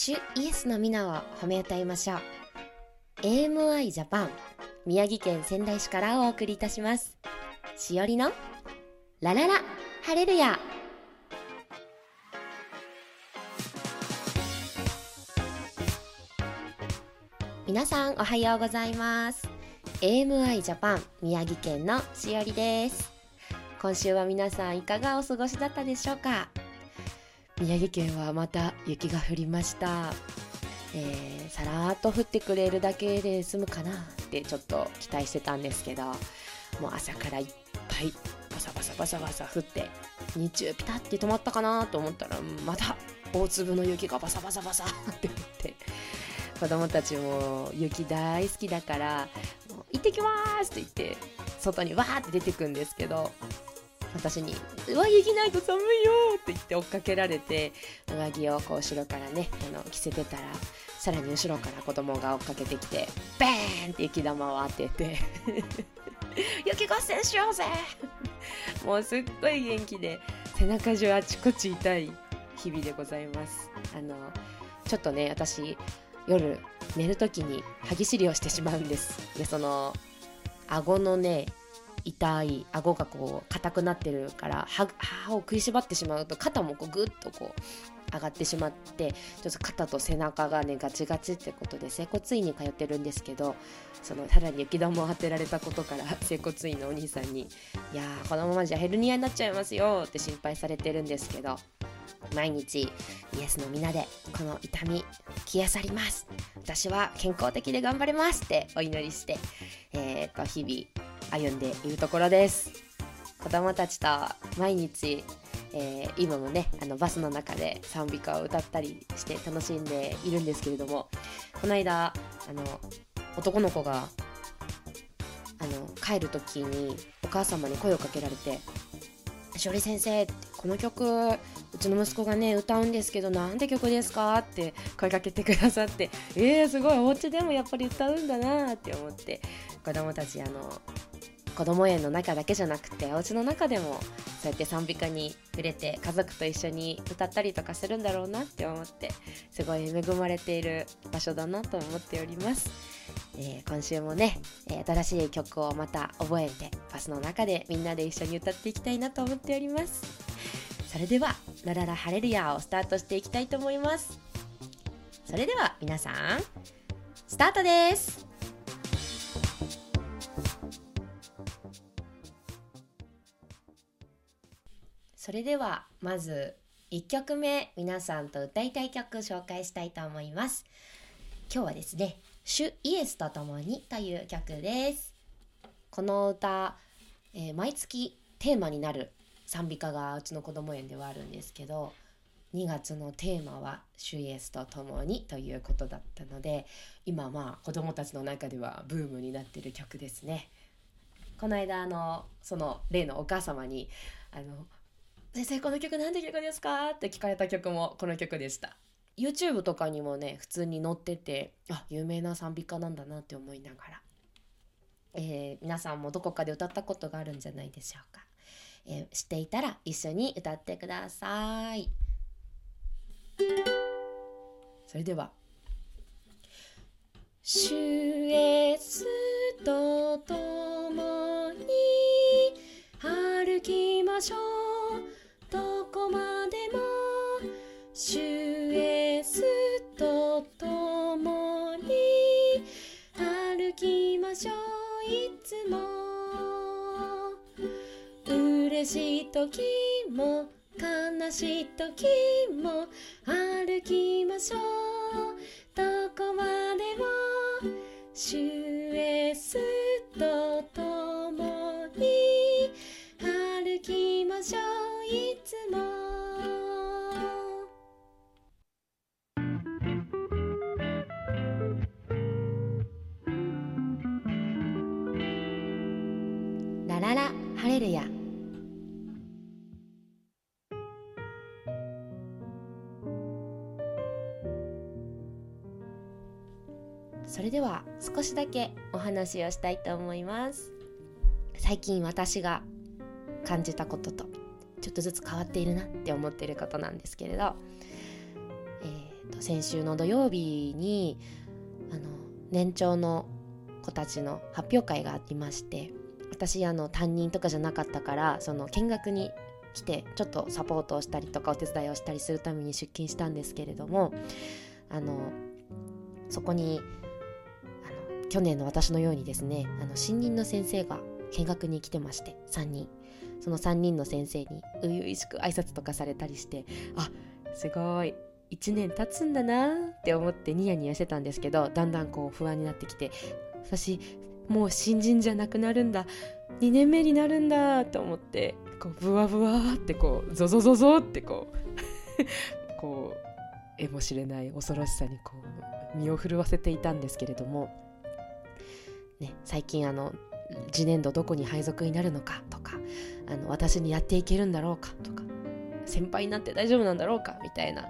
主イエスの皆を褒め歌いましょう。AMI ジャパン宮城県仙台市からお送りいたします。しおりのラララハレルヤ。皆さんおはようございます。AMI ジャパン宮城県のしおりです。今週は皆さんいかがお過ごしだったでしょうか？宮城県はまた雪が降りました。えー、さらっと降ってくれるだけで済むかなってちょっと期待してたんですけどもう朝からいっぱいバサバサバサバサ降って日中ピタッて止まったかなと思ったらまた大粒の雪がバサバサバサって降って子供たちも雪大好きだから「行ってきます!」って言って外にわーって出てくんですけど私に「上着着ないと寒いよ!」って言って追っかけられて上着をこう後ろからねあの着せてたらさらに後ろから子供が追っかけてきてバーンって雪玉を当てて 雪合戦しようぜ もうすっごい元気で背中中あちこち痛い日々でございますあのちょっとね私夜寝る時に歯ぎしりをしてしまうんです。でその顎のね痛い顎がこう硬くなってるから歯を食いしばってしまうと肩もこうグッとこう上がってしまってちょっと肩と背中がねガチガチってことで整骨院に通ってるんですけどそのさらに雪玉を当てられたことから整骨院のお兄さんに「いやーこのままじゃヘルニアになっちゃいますよ」って心配されてるんですけど毎日イエスの皆でこの痛み消え去ります。私は健康的で頑張れますってお祈りして、えー、と日々歩んでいるところです。子供たちと毎日、えー、今もねあのバスの中で賛美歌を歌ったりして楽しんでいるんですけれどもこの間あの男の子があの帰る時にお母様に声をかけられて「しおり先生この曲うちの息子がね歌うんですけどなんて曲ですか?」って声かけてくださって「えー、すごいお家でもやっぱり歌うんだな」って思って子供たちあの子供園の中だけじゃなくてお家の中でもそうやって賛美歌に触れて家族と一緒に歌ったりとかするんだろうなって思ってすごい恵まれている場所だなと思っております、えー、今週もね、え、新しい曲をまた覚えてバスの中でみんなで一緒に歌っていきたいなと思っております。それでは「ラララハレルヤ」をスタートしていきたいと思います。それでは皆さんスタートです。それではまず1曲目皆さんと歌いたい曲紹介したいと思います。今日はですね「主イエスと共に」という曲です。この歌、えー、毎月テーマになる賛美歌がうちの子供園ではあるんですけど2月のテーマは「主イエスと共に」ということだったので今まあ子供たちの中ではブームになってる曲ですね。この間あのその例のお母様にあの先生この曲何て曲ですか?」って聞かれた曲もこの曲でした。YouTube とかにもね普通に載っててあ有名な賛美歌なんだなって思いながら、えー、皆さんもどこかで歌ったことがあるんじゃないでしょうか、えー、知っていたら一緒に歌ってください。それでは「主イエスとしい時も悲しい時も歩きましょう。それでは少しだけお話をしたいと思います。最近私が感じたこととちょっとずつ変わっているなって思っていることなんですけれど、えーと、先週の土曜日にあの年長の子たちの発表会がありまして私あの担任とかじゃなかったからその見学に来てちょっとサポートをしたりとかお手伝いをしたりするために出勤したんですけれどもあのそこに去年の私のようにですねあの新任の先生が見学に来てまして3人。その3人の先生に初々しく挨拶とかされたりしてあすごい1年経つんだなって思ってニヤニヤしてたんですけどだんだんこう不安になってきて私もう新人じゃなくなるんだ2年目になるんだと思ってこうブワブワってこうゾゾゾゾってこう こうえもしれない恐ろしさにこう身を震わせていたんですけれども、ね、最近あの次年度どこに配属になるのかとかあの私にやっていけるんだろうかとか先輩になって大丈夫なんだろうかみたいな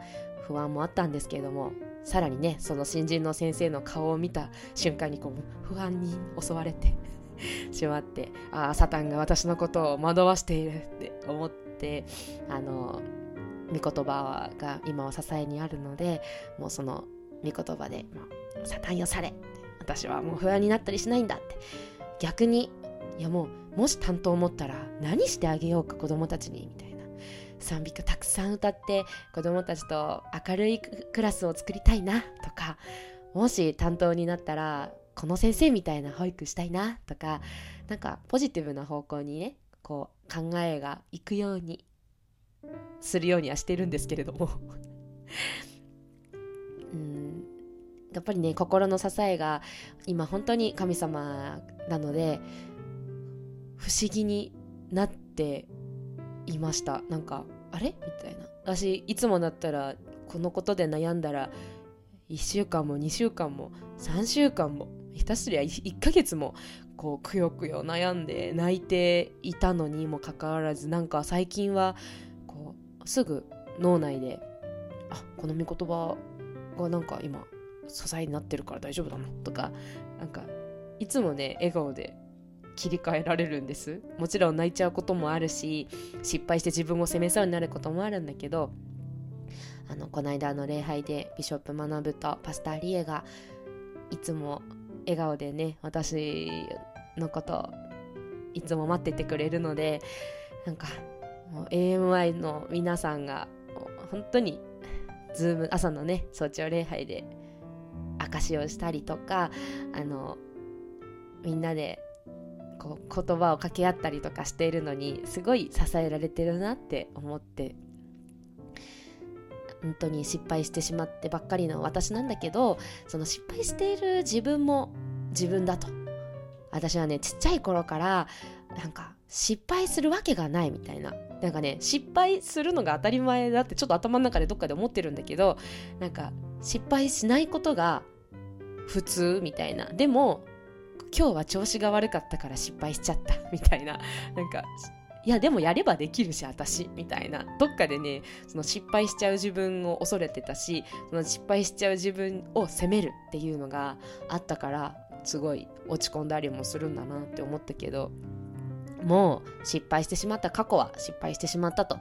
不安もあったんですけれどもさらにねその新人の先生の顔を見た瞬間にこう不安に襲われて しまってああサタンが私のことを惑わしているって思ってあの御言葉が今は支えにあるのでもうその御言葉で「サタンよされ」私はもう不安になったりしないんだって。逆にいやもうもし担当を持ったら何してあげようか子供たちにみたいな。賛美歌たくさん歌って子供たちと明るいクラスを作りたいなとかもし担当になったらこの先生みたいな保育したいなとかなんかポジティブな方向にねこう考えがいくようにするようにはしてるんですけれども。やっぱりね心の支えが今本当に神様なので不思議になっていました。なんかあれ？みたいな。私いつもだったらこのことで悩んだら1週間も2週間も3週間も下手すりゃ 1, ヶ月もこうくよくよ悩んで泣いていたのにもかかわらずなんか最近はこうすぐ脳内であこの御言葉がなんか今支えになってるから大丈夫だなとかなんかいつもね笑顔で切り替えられるんです。もちろん泣いちゃうこともあるし失敗して自分を責めそうになることもあるんだけどあのこの間の礼拝でビショップ学とパスターリエがいつも笑顔でね私のこといつも待っててくれるのでなんかもう AMI の皆さんが本当にズーム朝のね早朝礼拝で証しをしたりとかあのみんなでこう言葉を掛け合ったりとかしているのにすごい支えられてるなって思って本当に失敗してしまってばっかりの私なんだけどその失敗している自分も自分だと。私はねちっちゃい頃からなんか失敗するわけがないみたいな。なんかね失敗するのが当たり前だってちょっと頭の中でどっかで思ってるんだけどなんか失敗しないことが普通みたいな。でも今日は調子が悪かったから失敗しちゃった。みたいな。なんかいやでもやればできるし私。みたいな。どっかでねその失敗しちゃう自分を恐れてたしその失敗しちゃう自分を責めるっていうのがあったからすごい落ち込んだりもするんだなって思ったけど。もう失敗してしまった過去は失敗してしまったと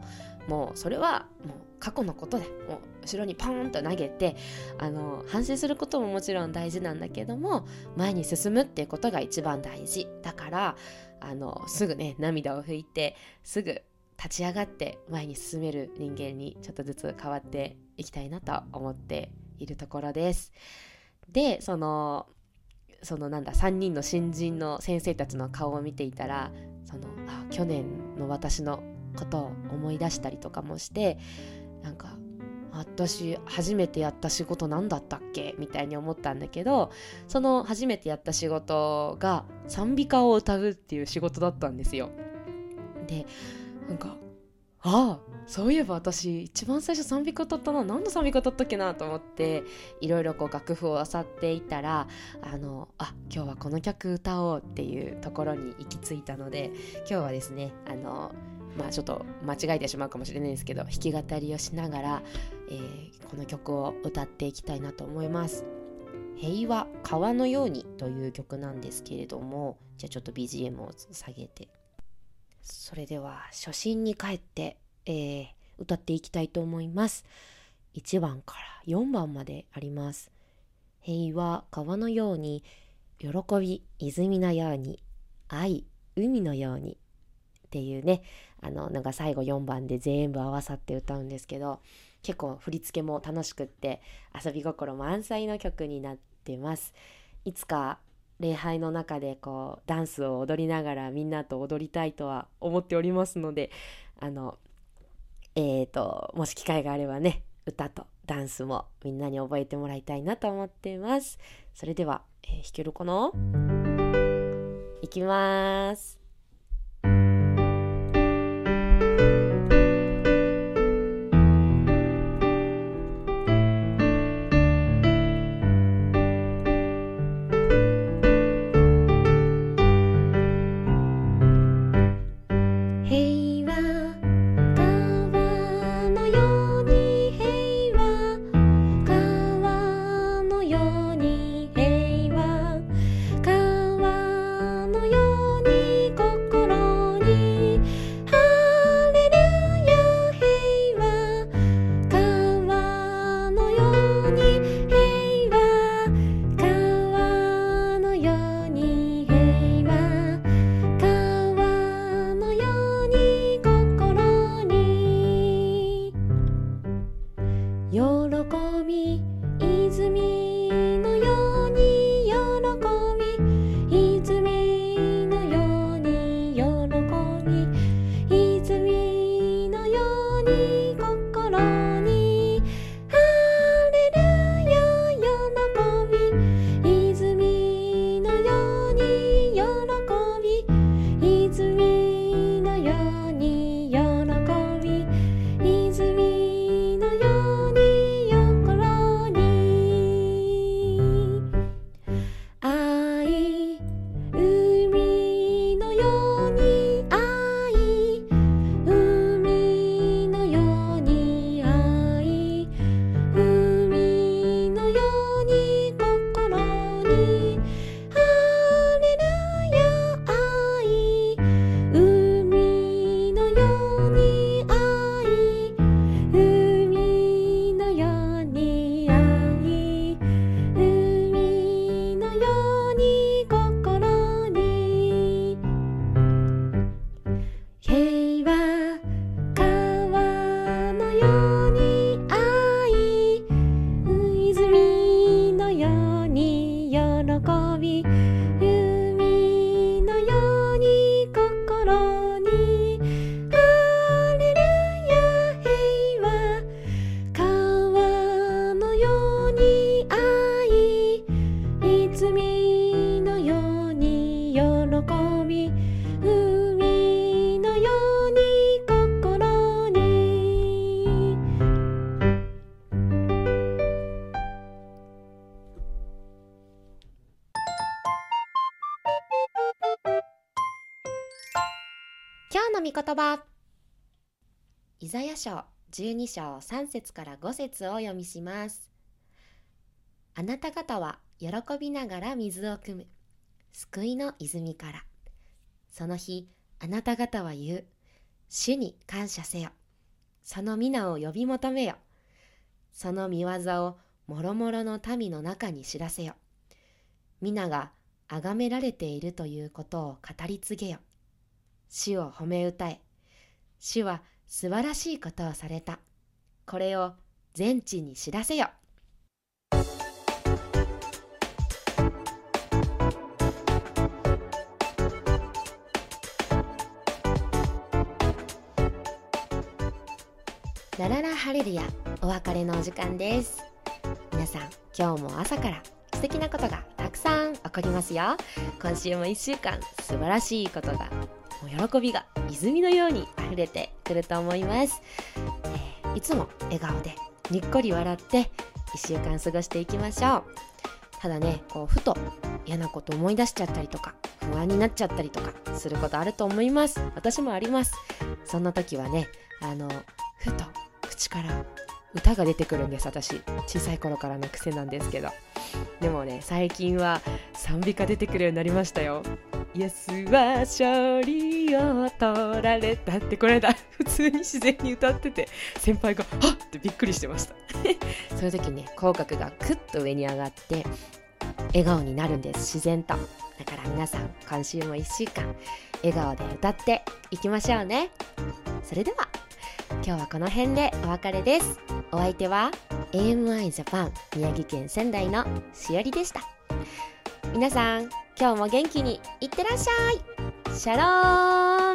もうそれはもう過去のことでもう後ろにポーンと投げてあの反省することももちろん大事なんだけども前に進むっていうことが一番大事だからあのすぐね涙を拭いてすぐ立ち上がって前に進める人間にちょっとずつ変わっていきたいなと思っているところです。でそのそのなんだ3人の新人の先生たちの顔を見ていたらそのあ去年の私のことを思い出したりとかもしてなんか私初めてやった仕事何だったっけ？みたいに思ったんだけどその初めてやった仕事が賛美歌を歌うっていう仕事だったんですよ。でなんかあそういえば私一番最初賛美歌歌ったな。何の賛美歌歌ったっけなと思っていろいろこう楽譜を漁っていたらあのあ今日はこの曲歌おうっていうところに行き着いたので今日はですねあのまあちょっと間違えてしまうかもしれないですけど弾き語りをしながら、えー、この曲を歌っていきたいなと思います。平和川のようにという曲なんですけれどもじゃあちょっと BGM を下げて。それでは初心に帰って、えー、歌っていきたいと思います。1番から4番まであります。平和川のように喜び泉のように愛海のようにっていうねあのなんか最後4番で全部合わさって歌うんですけど結構振り付けも楽しくって遊び心満載の曲になってます。いつか礼拝の中でこうダンスを踊りながらみんなと踊りたいとは思っておりますのであのえーともし機会があればね歌とダンスもみんなに覚えてもらいたいなと思っています。それでは、えー、弾けるかな？いきます。言葉。イザヤ書12章3節から5節を読みします。あなた方は喜びながら水を汲む。救いの泉から。その日あなた方は言う。主に感謝せよ。その皆を呼び求めよ。その見業をもろもろの民の中に知らせよ。皆が崇められているということを語り継げよ。主を褒め歌え。主は素晴らしいことをされた。これを全地に知らせよ。ラララハレルヤお別れのお時間です皆さん今日も朝から素敵なことがたくさん起こりますよ今週も1週間素晴らしいことがもう喜びが泉のように溢れてくると思います、えー、いつも笑顔でにっこり笑って1週間過ごしていきましょう。ただねこうふと嫌なこと思い出しちゃったりとか不安になっちゃったりとかすることあると思います。私もあります。そんな時はねあのふと口から歌が出てくるんです。私小さい頃からの癖なんですけど。でもね最近は賛美歌出てくるようになりましたよ。イエスは勝利を取られたってこの間普通に自然に歌ってて先輩が「はっ!」ってびっくりしてました。その時ね口角がクッと上に上がって笑顔になるんです自然と。だから皆さん今週も1週間笑顔で歌っていきましょうね。それでは今日はこの辺でお別れです。お相手は AMI ジャパン宮城県仙台のしおりでした。皆さん今日も元気にいってらっしゃい。シャローン。